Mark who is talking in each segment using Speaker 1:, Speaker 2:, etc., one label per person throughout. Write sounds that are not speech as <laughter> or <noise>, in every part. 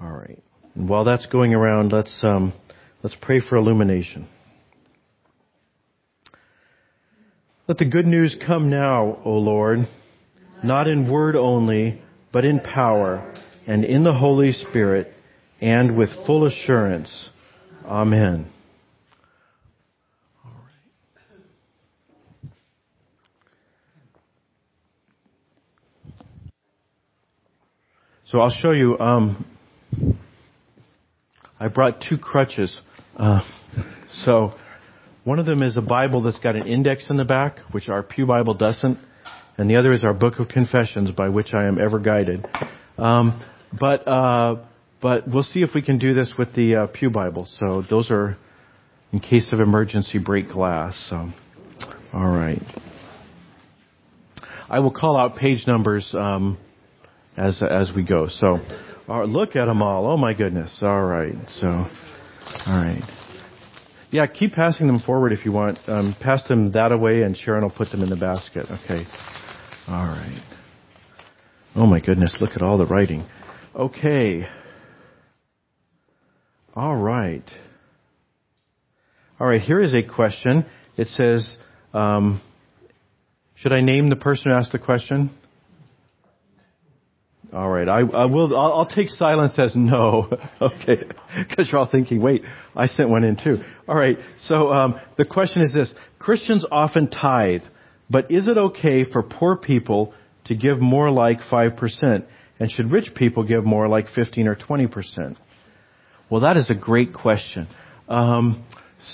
Speaker 1: All right. And while that's going around, let's um, let's pray for illumination. Let the good news come now, O Lord, not in word only, but in power and in the Holy Spirit and with full assurance. Amen. So I'll show you. Um, I brought two crutches. Uh, so one of them is a Bible that's got an index in the back, which our Pew Bible doesn't, and the other is our Book of Confessions, by which I am ever guided. Um, but uh, but we'll see if we can do this with the uh, Pew Bible. So those are in case of emergency break glass. So all right. I will call out page numbers um, as as we go. So look at them all. Oh my goodness. All right. So all right. Yeah, keep passing them forward if you want. Um, pass them that away, and Sharon will put them in the basket. Okay. All right. Oh my goodness, look at all the writing. Okay. All right. All right, here is a question. It says, um, should I name the person who asked the question? All right, I, I will. I'll, I'll, take silence as no. <laughs> okay, because you're all thinking, wait, I sent one in too. All right. So um, the question is this: Christians often tithe, but is it okay for poor people to give more like five percent, and should rich people give more like fifteen or twenty percent? Well, that is a great question. Um,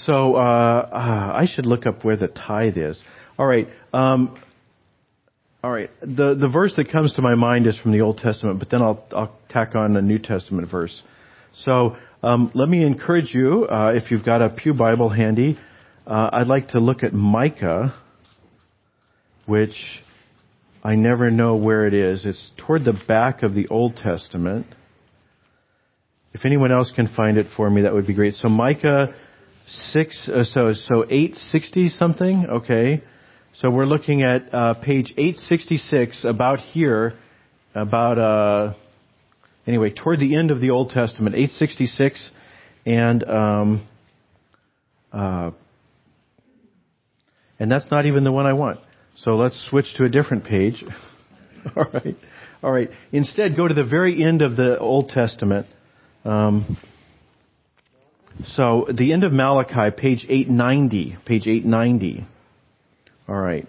Speaker 1: so uh, uh, I should look up where the tithe is. All right. Um, all right. The the verse that comes to my mind is from the Old Testament, but then I'll I'll tack on a New Testament verse. So um, let me encourage you, uh, if you've got a pew Bible handy, uh, I'd like to look at Micah, which I never know where it is. It's toward the back of the Old Testament. If anyone else can find it for me, that would be great. So Micah six, uh, so so eight sixty something. Okay. So we're looking at uh, page 866, about here, about uh, anyway toward the end of the Old Testament, 866, and um, uh, and that's not even the one I want. So let's switch to a different page. <laughs> all right, all right. Instead, go to the very end of the Old Testament. Um, so the end of Malachi, page 890, page 890. All right.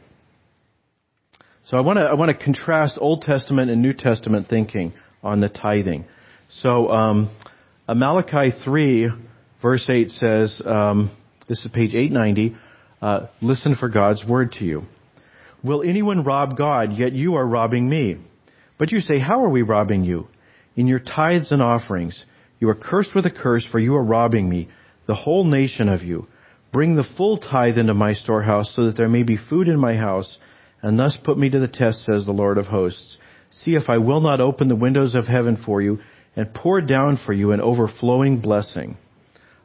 Speaker 1: So I want to I want to contrast Old Testament and New Testament thinking on the tithing. So um, Malachi three verse eight says, um, this is page eight ninety. Uh, Listen for God's word to you. Will anyone rob God? Yet you are robbing me. But you say, How are we robbing you? In your tithes and offerings. You are cursed with a curse, for you are robbing me, the whole nation of you. Bring the full tithe into my storehouse, so that there may be food in my house, and thus put me to the test, says the Lord of hosts. See if I will not open the windows of heaven for you, and pour down for you an overflowing blessing.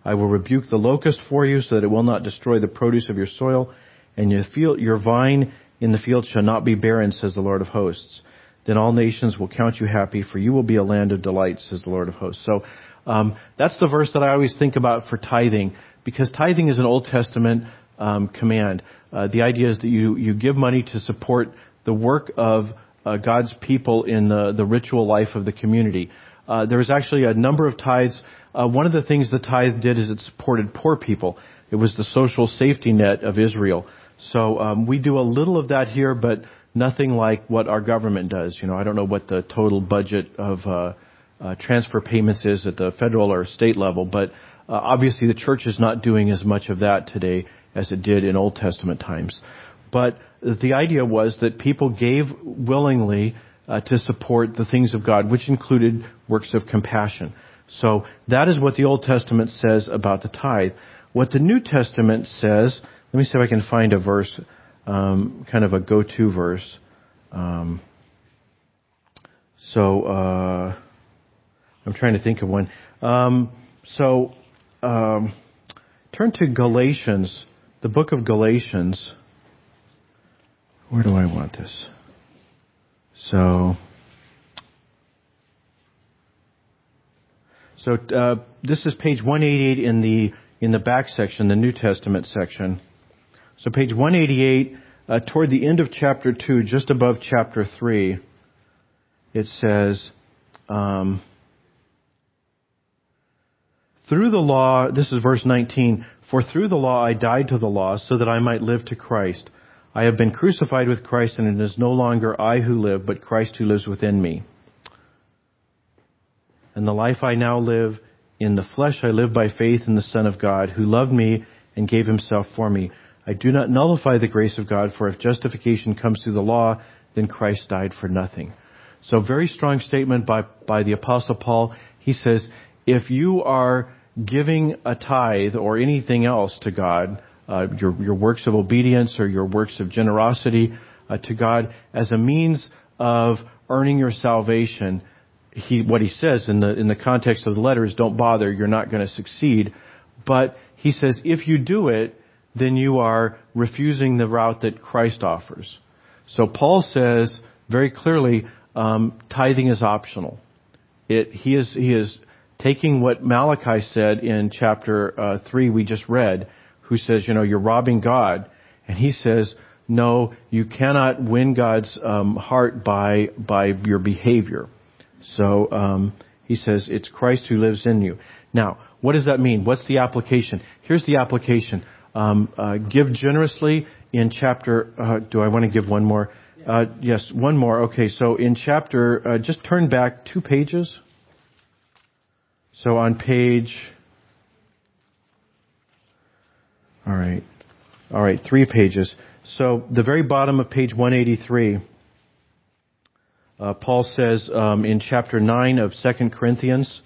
Speaker 1: I will rebuke the locust for you, so that it will not destroy the produce of your soil, and your, field, your vine in the field shall not be barren, says the Lord of hosts. Then all nations will count you happy, for you will be a land of delight, says the Lord of hosts. So um, that's the verse that I always think about for tithing because tithing is an Old Testament um, command. Uh, the idea is that you, you give money to support the work of uh, God's people in the, the ritual life of the community. Uh, there was actually a number of tithes. Uh, one of the things the tithe did is it supported poor people. It was the social safety net of Israel. So um, we do a little of that here, but nothing like what our government does. You know, I don't know what the total budget of uh, uh, transfer payments is at the federal or state level, but uh, obviously, the church is not doing as much of that today as it did in Old Testament times. But the idea was that people gave willingly uh, to support the things of God, which included works of compassion. So that is what the Old Testament says about the tithe. What the New Testament says, let me see if I can find a verse, um, kind of a go-to verse. Um, so uh, I'm trying to think of one. Um, so um, turn to Galatians, the book of Galatians. Where do I want this? So, So uh, this is page 188 in the in the back section, the New Testament section. So page 188, uh, toward the end of chapter two, just above chapter three, it says. Um, through the law, this is verse 19, for through the law I died to the law so that I might live to Christ. I have been crucified with Christ and it is no longer I who live, but Christ who lives within me. And the life I now live in the flesh I live by faith in the Son of God who loved me and gave himself for me. I do not nullify the grace of God for if justification comes through the law, then Christ died for nothing. So very strong statement by, by the apostle Paul. He says, if you are giving a tithe or anything else to God, uh, your, your works of obedience or your works of generosity uh, to God as a means of earning your salvation, he, what he says in the, in the context of the letter is don't bother, you're not going to succeed. But he says if you do it, then you are refusing the route that Christ offers. So Paul says very clearly, um, tithing is optional. It, he is, he is taking what Malachi said in chapter uh, 3 we just read, who says, you know, you're robbing God. And he says, no, you cannot win God's um, heart by, by your behavior. So um, he says, it's Christ who lives in you. Now, what does that mean? What's the application? Here's the application. Um, uh, give generously in chapter, uh, do I want to give one more? Uh, yes, one more. Okay, so in chapter, uh, just turn back two pages. So on page, all right, all right, three pages. So the very bottom of page 183, uh, Paul says um, in chapter 9 of 2 Corinthians,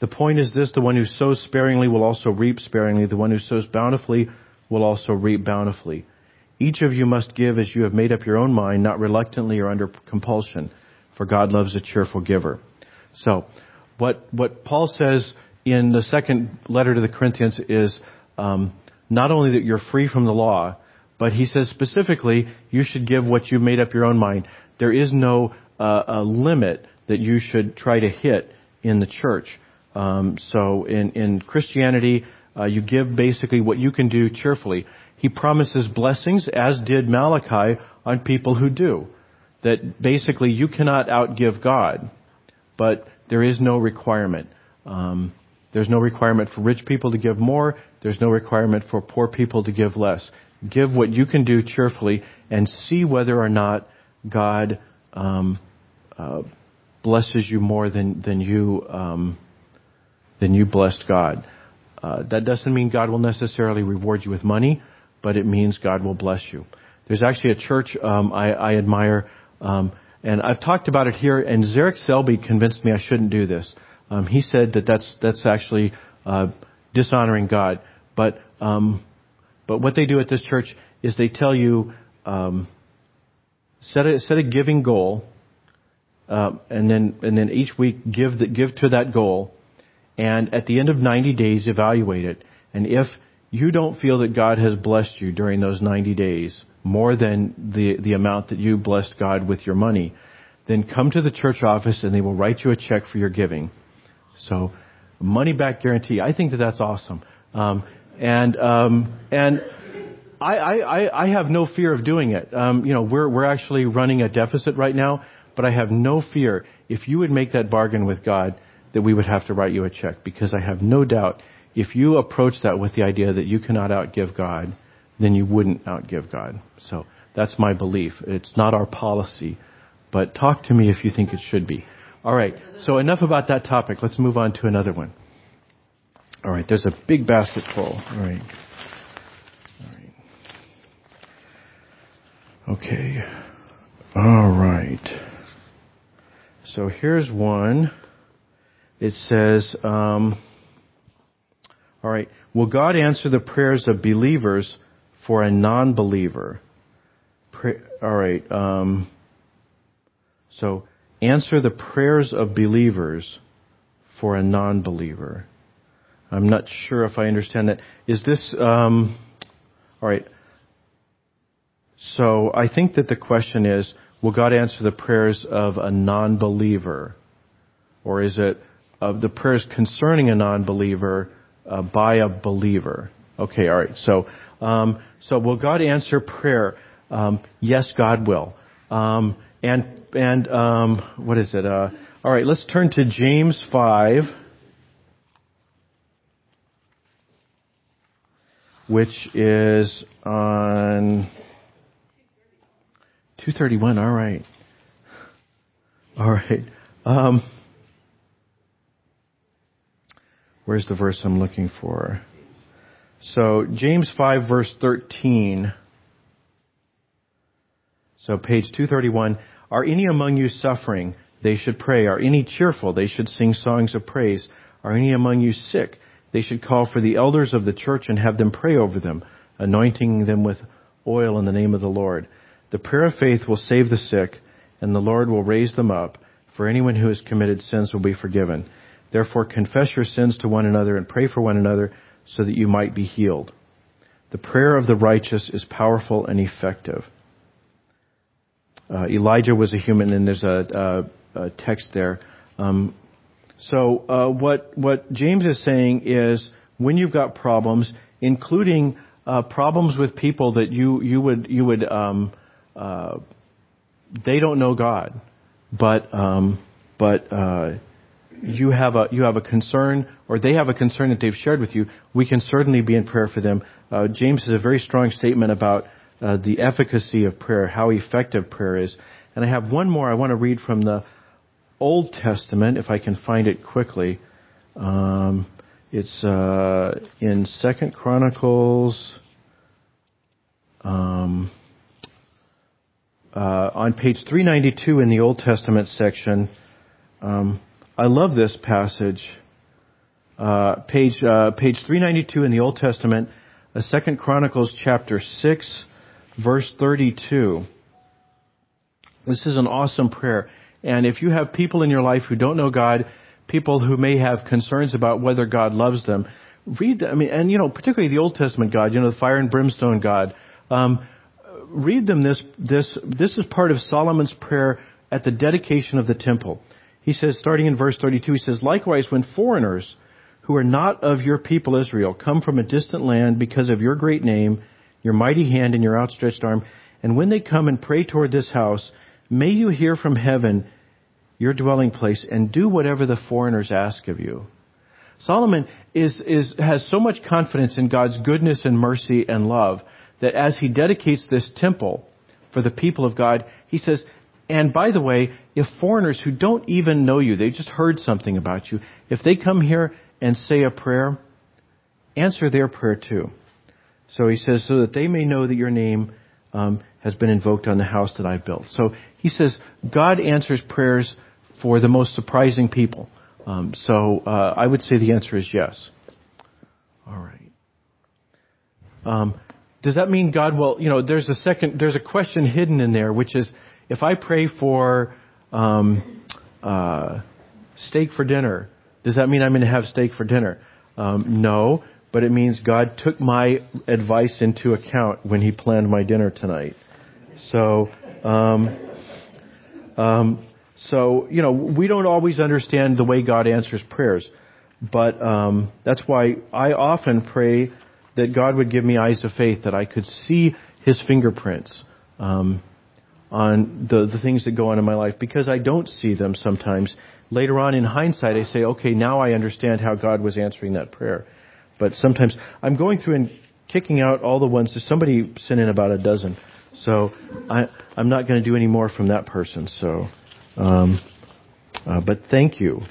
Speaker 1: the point is this, the one who sows sparingly will also reap sparingly. The one who sows bountifully will also reap bountifully. Each of you must give as you have made up your own mind, not reluctantly or under compulsion, for God loves a cheerful giver. So, what what Paul says in the second letter to the Corinthians is um, not only that you're free from the law, but he says specifically you should give what you made up your own mind. There is no uh, limit that you should try to hit in the church. Um, so in in Christianity, uh, you give basically what you can do cheerfully. He promises blessings, as did Malachi, on people who do. That basically you cannot outgive God, but there is no requirement. Um, there's no requirement for rich people to give more. There's no requirement for poor people to give less. Give what you can do cheerfully and see whether or not God um, uh, blesses you more than than you um, than you blessed God. Uh, that doesn't mean God will necessarily reward you with money, but it means God will bless you. There's actually a church um, I, I admire um, and I've talked about it here, and Zarek Selby convinced me I shouldn't do this. Um, he said that that's that's actually uh, dishonoring God. But um, but what they do at this church is they tell you um, set a set a giving goal, uh, and then and then each week give the, give to that goal, and at the end of 90 days evaluate it. And if you don't feel that God has blessed you during those 90 days, more than the, the amount that you blessed God with your money, then come to the church office and they will write you a check for your giving. So, money back guarantee. I think that that's awesome. Um, and um, and I, I, I have no fear of doing it. Um, you know, we're we're actually running a deficit right now, but I have no fear if you would make that bargain with God that we would have to write you a check because I have no doubt if you approach that with the idea that you cannot outgive God, then you wouldn't outgive God. So that's my belief. It's not our policy, but talk to me if you think it should be. All right. So enough about that topic. Let's move on to another one. All right. There's a big basket full. All right. All right. Okay. All right. So here's one. It says, um, all right, will God answer the prayers of believers for a non-believer. All right. Um, so answer the prayers of believers for a non-believer. I'm not sure if I understand that. Is this um, all right? So I think that the question is, will God answer the prayers of a non-believer, or is it of the prayers concerning a non-believer uh, by a believer. Okay, all right. So, um, so will God answer prayer? Um, yes, God will. Um, and and um, what is it? Uh, all right, let's turn to James five, which is on two thirty one. All right, all right. Um, where's the verse I'm looking for? So James 5 verse 13. So page 231. Are any among you suffering? They should pray. Are any cheerful? They should sing songs of praise. Are any among you sick? They should call for the elders of the church and have them pray over them, anointing them with oil in the name of the Lord. The prayer of faith will save the sick, and the Lord will raise them up. For anyone who has committed sins will be forgiven. Therefore confess your sins to one another and pray for one another so that you might be healed. The prayer of the righteous is powerful and effective. Uh, Elijah was a human, and there's a, a, a text there. Um, so uh, what what James is saying is, when you've got problems, including uh, problems with people that you you would you would um, uh, they don't know God, but um, but uh, you have a you have a concern or they have a concern that they've shared with you, we can certainly be in prayer for them. Uh, James has a very strong statement about uh, the efficacy of prayer, how effective prayer is. And I have one more I want to read from the Old Testament, if I can find it quickly. Um, it's uh, in Second Chronicles. Um, uh, on page 392 in the Old Testament section. Um, I love this passage. Uh, page uh, page 392 in the Old Testament, uh, Second Chronicles chapter 6, verse 32. This is an awesome prayer. And if you have people in your life who don't know God, people who may have concerns about whether God loves them, read. I mean, and you know, particularly the Old Testament God, you know, the fire and brimstone God. Um, read them this. This this is part of Solomon's prayer at the dedication of the temple. He says, starting in verse 32, he says, Likewise, when foreigners who are not of your people Israel come from a distant land because of your great name, your mighty hand and your outstretched arm, and when they come and pray toward this house, may you hear from heaven your dwelling place and do whatever the foreigners ask of you. Solomon is, is, has so much confidence in God's goodness and mercy and love that as he dedicates this temple for the people of God, he says, and by the way, if foreigners who don't even know you, they just heard something about you, if they come here and say a prayer, answer their prayer too. So he says, so that they may know that your name um, has been invoked on the house that I've built. So he says, God answers prayers for the most surprising people. Um, so uh, I would say the answer is yes. All right. Um, does that mean God will? You know, there's a second. There's a question hidden in there, which is, if I pray for um, uh, steak for dinner, does that mean I'm going to have steak for dinner? Um, no, but it means God took my advice into account when He planned my dinner tonight. So, um, um, so you know, we don't always understand the way God answers prayers, but um, that's why I often pray that God would give me eyes of faith that I could see His fingerprints. Um, on the, the things that go on in my life because I don't see them sometimes. Later on in hindsight, I say, okay, now I understand how God was answering that prayer. But sometimes I'm going through and kicking out all the ones. There's somebody sent in about a dozen. So I, I'm not going to do any more from that person. So, um, uh, but thank you.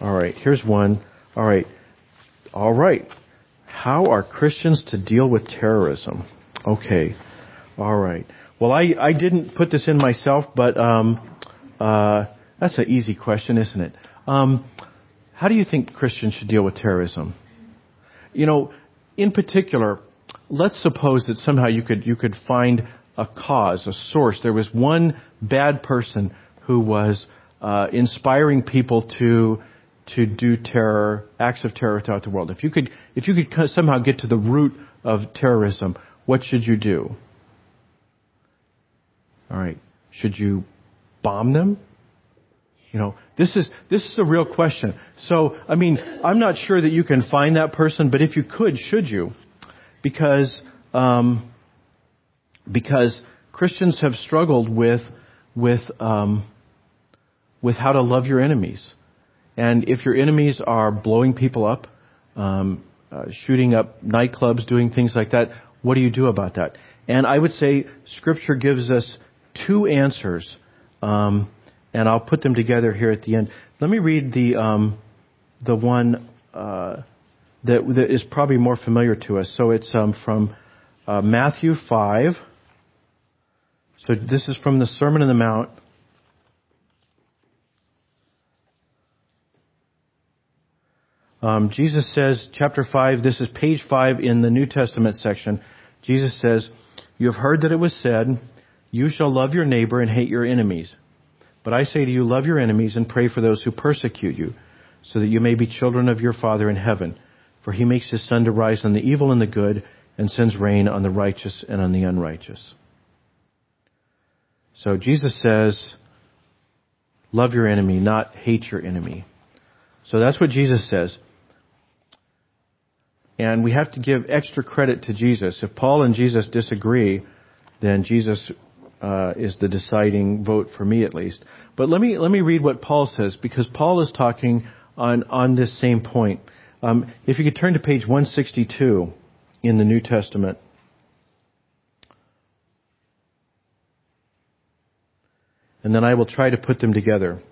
Speaker 1: All right, here's one. All right, all right. How are Christians to deal with terrorism? Okay, all right. Well, I, I didn't put this in myself, but um, uh, that's an easy question, isn't it? Um, how do you think Christians should deal with terrorism? You know, in particular, let's suppose that somehow you could you could find a cause, a source. There was one bad person who was uh, inspiring people to to do terror, acts of terror throughout the world. If you could if you could somehow get to the root of terrorism, what should you do? All right. Should you bomb them? You know, this is, this is a real question. So, I mean, I'm not sure that you can find that person, but if you could, should you? Because, um, because Christians have struggled with, with, um, with how to love your enemies. And if your enemies are blowing people up, um, uh, shooting up nightclubs, doing things like that, what do you do about that? And I would say Scripture gives us two answers, um, and I'll put them together here at the end. Let me read the um, the one uh, that, that is probably more familiar to us. So it's um, from uh, Matthew five. So this is from the Sermon on the Mount. Um, Jesus says, chapter 5, this is page 5 in the New Testament section. Jesus says, You have heard that it was said, You shall love your neighbor and hate your enemies. But I say to you, love your enemies and pray for those who persecute you, so that you may be children of your Father in heaven. For he makes his sun to rise on the evil and the good, and sends rain on the righteous and on the unrighteous. So Jesus says, love your enemy, not hate your enemy. So that's what Jesus says. And we have to give extra credit to Jesus. If Paul and Jesus disagree, then Jesus uh, is the deciding vote for me at least. But let me let me read what Paul says because Paul is talking on on this same point. Um, if you could turn to page 162 in the New Testament. And then I will try to put them together.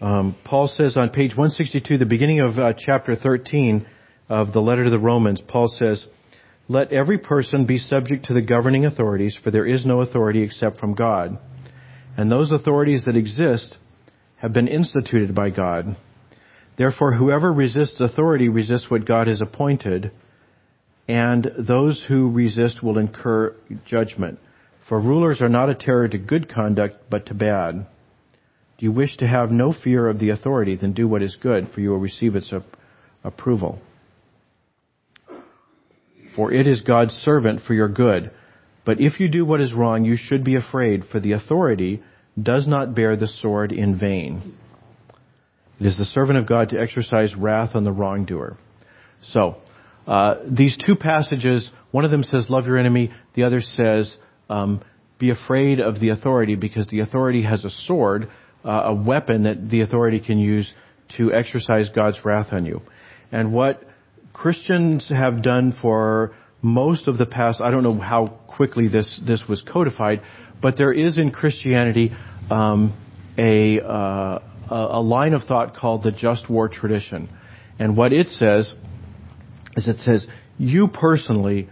Speaker 1: Um, Paul says on page 162, the beginning of uh, chapter 13 of the letter to the Romans, Paul says, Let every person be subject to the governing authorities, for there is no authority except from God. And those authorities that exist have been instituted by God. Therefore, whoever resists authority resists what God has appointed, and those who resist will incur judgment. For rulers are not a terror to good conduct, but to bad. Do you wish to have no fear of the authority, then do what is good, for you will receive its approval. For it is God's servant for your good. But if you do what is wrong, you should be afraid, for the authority does not bear the sword in vain. It is the servant of God to exercise wrath on the wrongdoer. So, uh, these two passages, one of them says, love your enemy, the other says, um, be afraid of the authority because the authority has a sword uh, a weapon that the authority can use to exercise God's wrath on you. And what Christians have done for most of the past, I don't know how quickly this, this was codified, but there is in Christianity um, a, uh, a line of thought called the just war tradition. And what it says is it says, you personally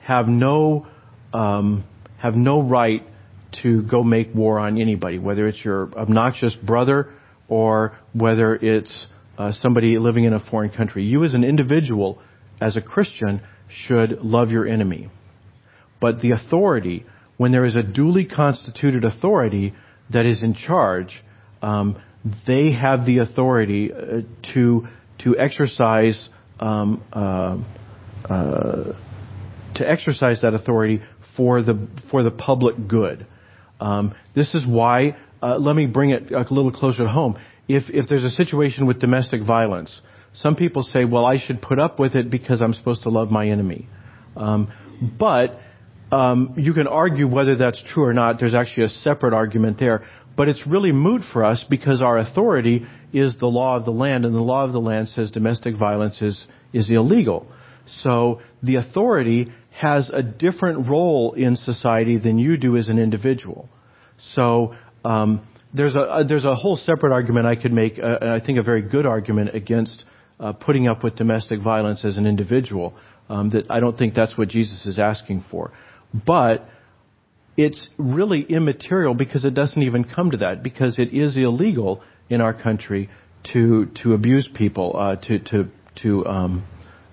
Speaker 1: have no, um, have no right to go make war on anybody, whether it's your obnoxious brother or whether it's uh, somebody living in a foreign country. You as an individual, as a Christian, should love your enemy. But the authority, when there is a duly constituted authority that is in charge, um, they have the authority uh, to to exercise um, uh, uh, to exercise that authority for the for the public good. Um, this is why, uh, let me bring it a little closer to home. If, if there's a situation with domestic violence, some people say, well, I should put up with it because I'm supposed to love my enemy. Um, but um, you can argue whether that's true or not. There's actually a separate argument there. But it's really moot for us because our authority is the law of the land, and the law of the land says domestic violence is, is illegal. So the authority has a different role in society than you do as an individual. So um, there's a there's a whole separate argument I could make, uh, I think a very good argument against uh, putting up with domestic violence as an individual. Um, that I don't think that's what Jesus is asking for, but it's really immaterial because it doesn't even come to that because it is illegal in our country to to abuse people, uh, to to to um,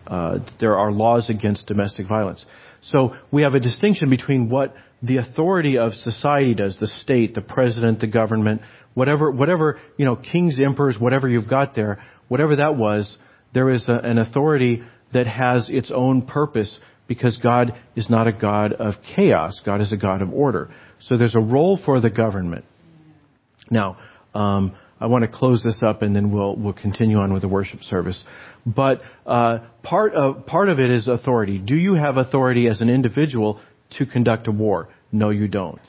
Speaker 1: uh, there are laws against domestic violence. So we have a distinction between what the authority of society does, the state, the president, the government, whatever, whatever, you know, kings, emperors, whatever you've got there, whatever that was, there is a, an authority that has its own purpose because God is not a God of chaos. God is a God of order. So there's a role for the government. Now, um, I want to close this up and then we'll we'll continue on with the worship service. But uh, part of part of it is authority. Do you have authority as an individual to conduct a war? No, you don't.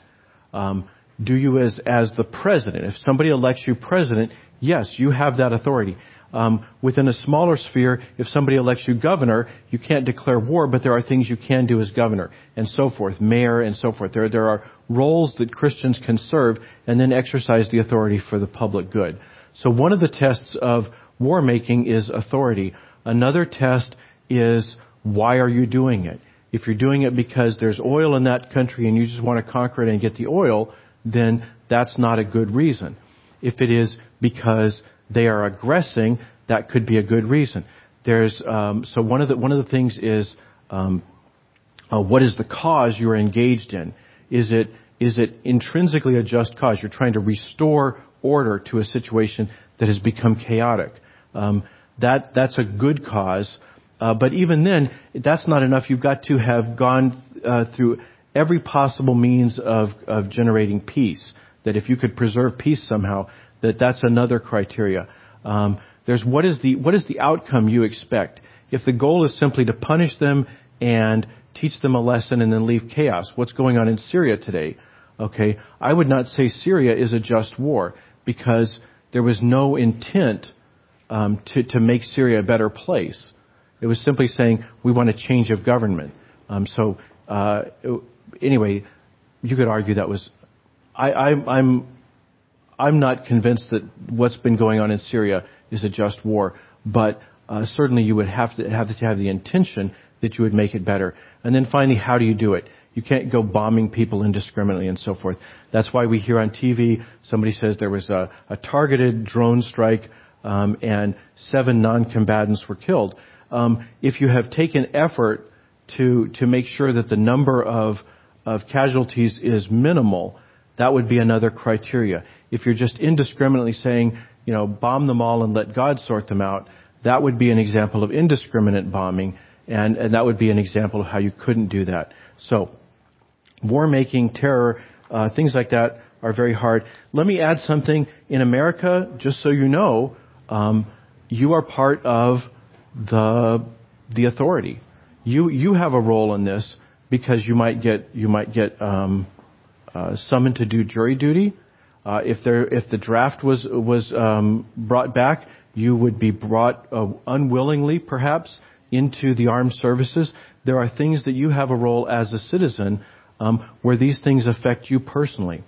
Speaker 1: Um, do you as as the president? If somebody elects you president, yes, you have that authority. Um, within a smaller sphere, if somebody elects you governor, you can't declare war, but there are things you can do as governor, and so forth, mayor, and so forth. There, there are roles that Christians can serve and then exercise the authority for the public good. So one of the tests of war making is authority. Another test is why are you doing it? If you're doing it because there's oil in that country and you just want to conquer it and get the oil, then that's not a good reason. If it is because they are aggressing, that could be a good reason. There's um, so one of the one of the things is um, uh, what is the cause you're engaged in? Is it is it intrinsically a just cause? You're trying to restore order to a situation that has become chaotic. Um, that that's a good cause, uh, but even then, that's not enough. You've got to have gone uh, through every possible means of of generating peace. That if you could preserve peace somehow, that that's another criteria. Um, there's what is the what is the outcome you expect? If the goal is simply to punish them and teach them a lesson and then leave chaos, what's going on in Syria today? Okay, I would not say Syria is a just war because there was no intent um, to to make Syria a better place. It was simply saying we want a change of government. Um, so uh, anyway, you could argue that was. I, I, I'm I'm not convinced that what's been going on in Syria is a just war, but uh, certainly you would have to have to have the intention that you would make it better. And then finally, how do you do it? You can't go bombing people indiscriminately and so forth. That's why we hear on TV somebody says there was a, a targeted drone strike um, and seven non-combatants were killed. Um, if you have taken effort to to make sure that the number of of casualties is minimal, that would be another criteria. If you're just indiscriminately saying, you know, bomb them all and let God sort them out, that would be an example of indiscriminate bombing, and, and that would be an example of how you couldn't do that. So, war making, terror, uh, things like that are very hard. Let me add something. In America, just so you know, um, you are part of the the authority. You you have a role in this because you might get you might get um, uh, summoned to do jury duty. Uh, if there, if the draft was was um, brought back, you would be brought uh, unwillingly, perhaps, into the armed services. There are things that you have a role as a citizen um, where these things affect you personally.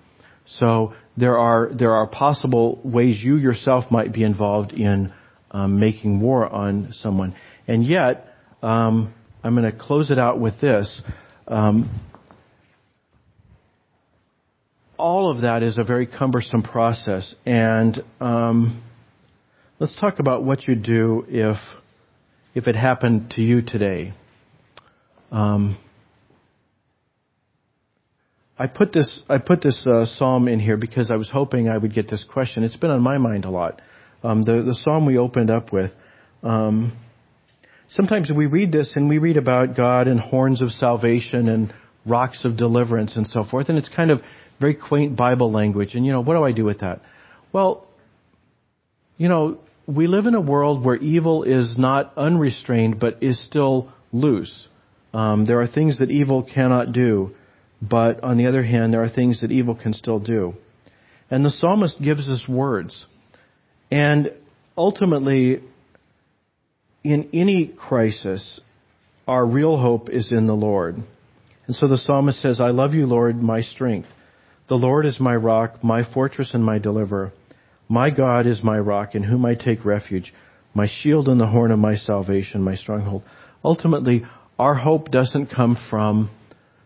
Speaker 1: So there are there are possible ways you yourself might be involved in um, making war on someone. And yet, um, I'm going to close it out with this. Um, all of that is a very cumbersome process. And um, let's talk about what you do if if it happened to you today. Um, I put this I put this uh, psalm in here because I was hoping I would get this question. It's been on my mind a lot. Um, the the psalm we opened up with. Um, sometimes we read this and we read about God and horns of salvation and rocks of deliverance and so forth, and it's kind of very quaint Bible language. And, you know, what do I do with that? Well, you know, we live in a world where evil is not unrestrained, but is still loose. Um, there are things that evil cannot do, but on the other hand, there are things that evil can still do. And the psalmist gives us words. And ultimately, in any crisis, our real hope is in the Lord. And so the psalmist says, I love you, Lord, my strength. The Lord is my rock, my fortress and my deliverer. My God is my rock in whom I take refuge, my shield and the horn of my salvation, my stronghold. Ultimately, our hope doesn't come from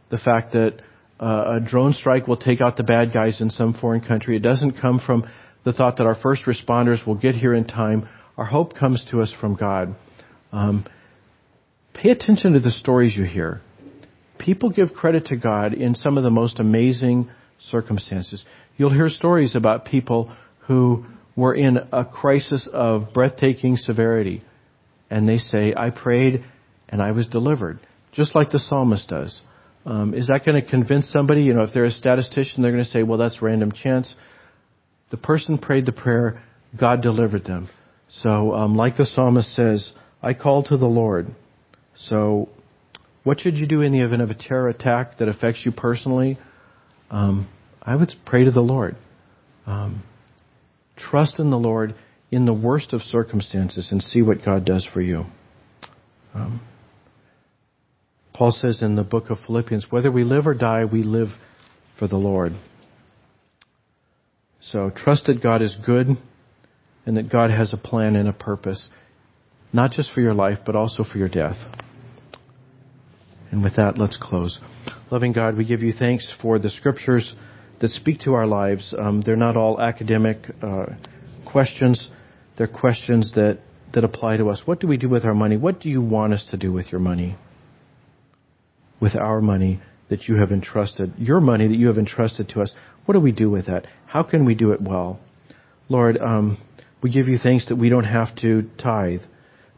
Speaker 1: the fact that uh, a drone strike will take out the bad guys in some foreign country. It doesn't come from the thought that our first responders will get here in time. Our hope comes to us from God. Um, pay attention to the stories you hear. People give credit to God in some of the most amazing circumstances. You'll hear stories about people who were in a crisis of breathtaking severity, and they say, I prayed and I was delivered, just like the psalmist does. Um, is that going to convince somebody? You know, if they're a statistician, they're going to say, well, that's random chance. The person prayed the prayer, God delivered them. So, um, like the psalmist says, I called to the Lord. So, what should you do in the event of a terror attack that affects you personally? Um, I would pray to the Lord. Um, trust in the Lord in the worst of circumstances and see what God does for you. Um, Paul says in the book of Philippians, whether we live or die, we live for the Lord. So trust that God is good and that God has a plan and a purpose, not just for your life, but also for your death. And with that, let's close. Loving God, we give you thanks for the scriptures that speak to our lives. Um, they're not all academic uh, questions. They're questions that, that apply to us. What do we do with our money? What do you want us to do with your money? With our money that you have entrusted, your money that you have entrusted to us. What do we do with that? How can we do it well? Lord, um, we give you thanks that we don't have to tithe,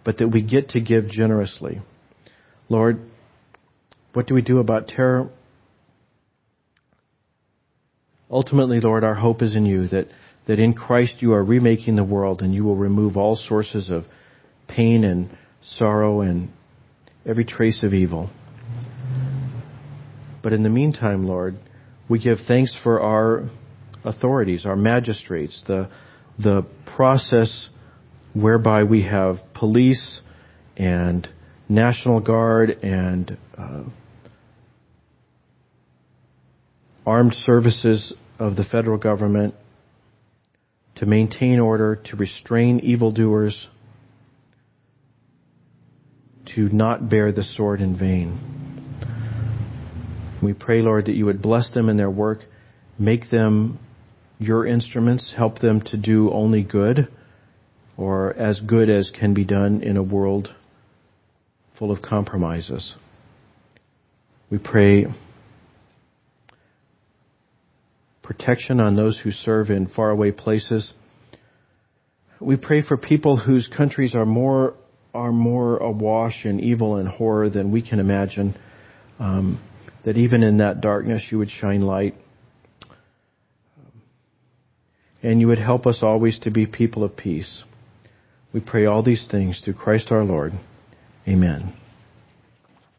Speaker 1: but that we get to give generously. Lord, what do we do about terror? Ultimately, Lord, our hope is in you, that, that in Christ you are remaking the world and you will remove all sources of pain and sorrow and every trace of evil. But in the meantime, Lord, we give thanks for our authorities, our magistrates, the, the process whereby we have police and National Guard and uh, armed services of the federal government to maintain order, to restrain evildoers, to not bear the sword in vain. We pray, Lord, that you would bless them in their work, make them your instruments, help them to do only good, or as good as can be done in a world full of compromises. We pray protection on those who serve in faraway places. We pray for people whose countries are more are more awash in evil and horror than we can imagine. Um, that even in that darkness you would shine light. And you would help us always to be people of peace. We pray all these things through Christ our Lord. Amen.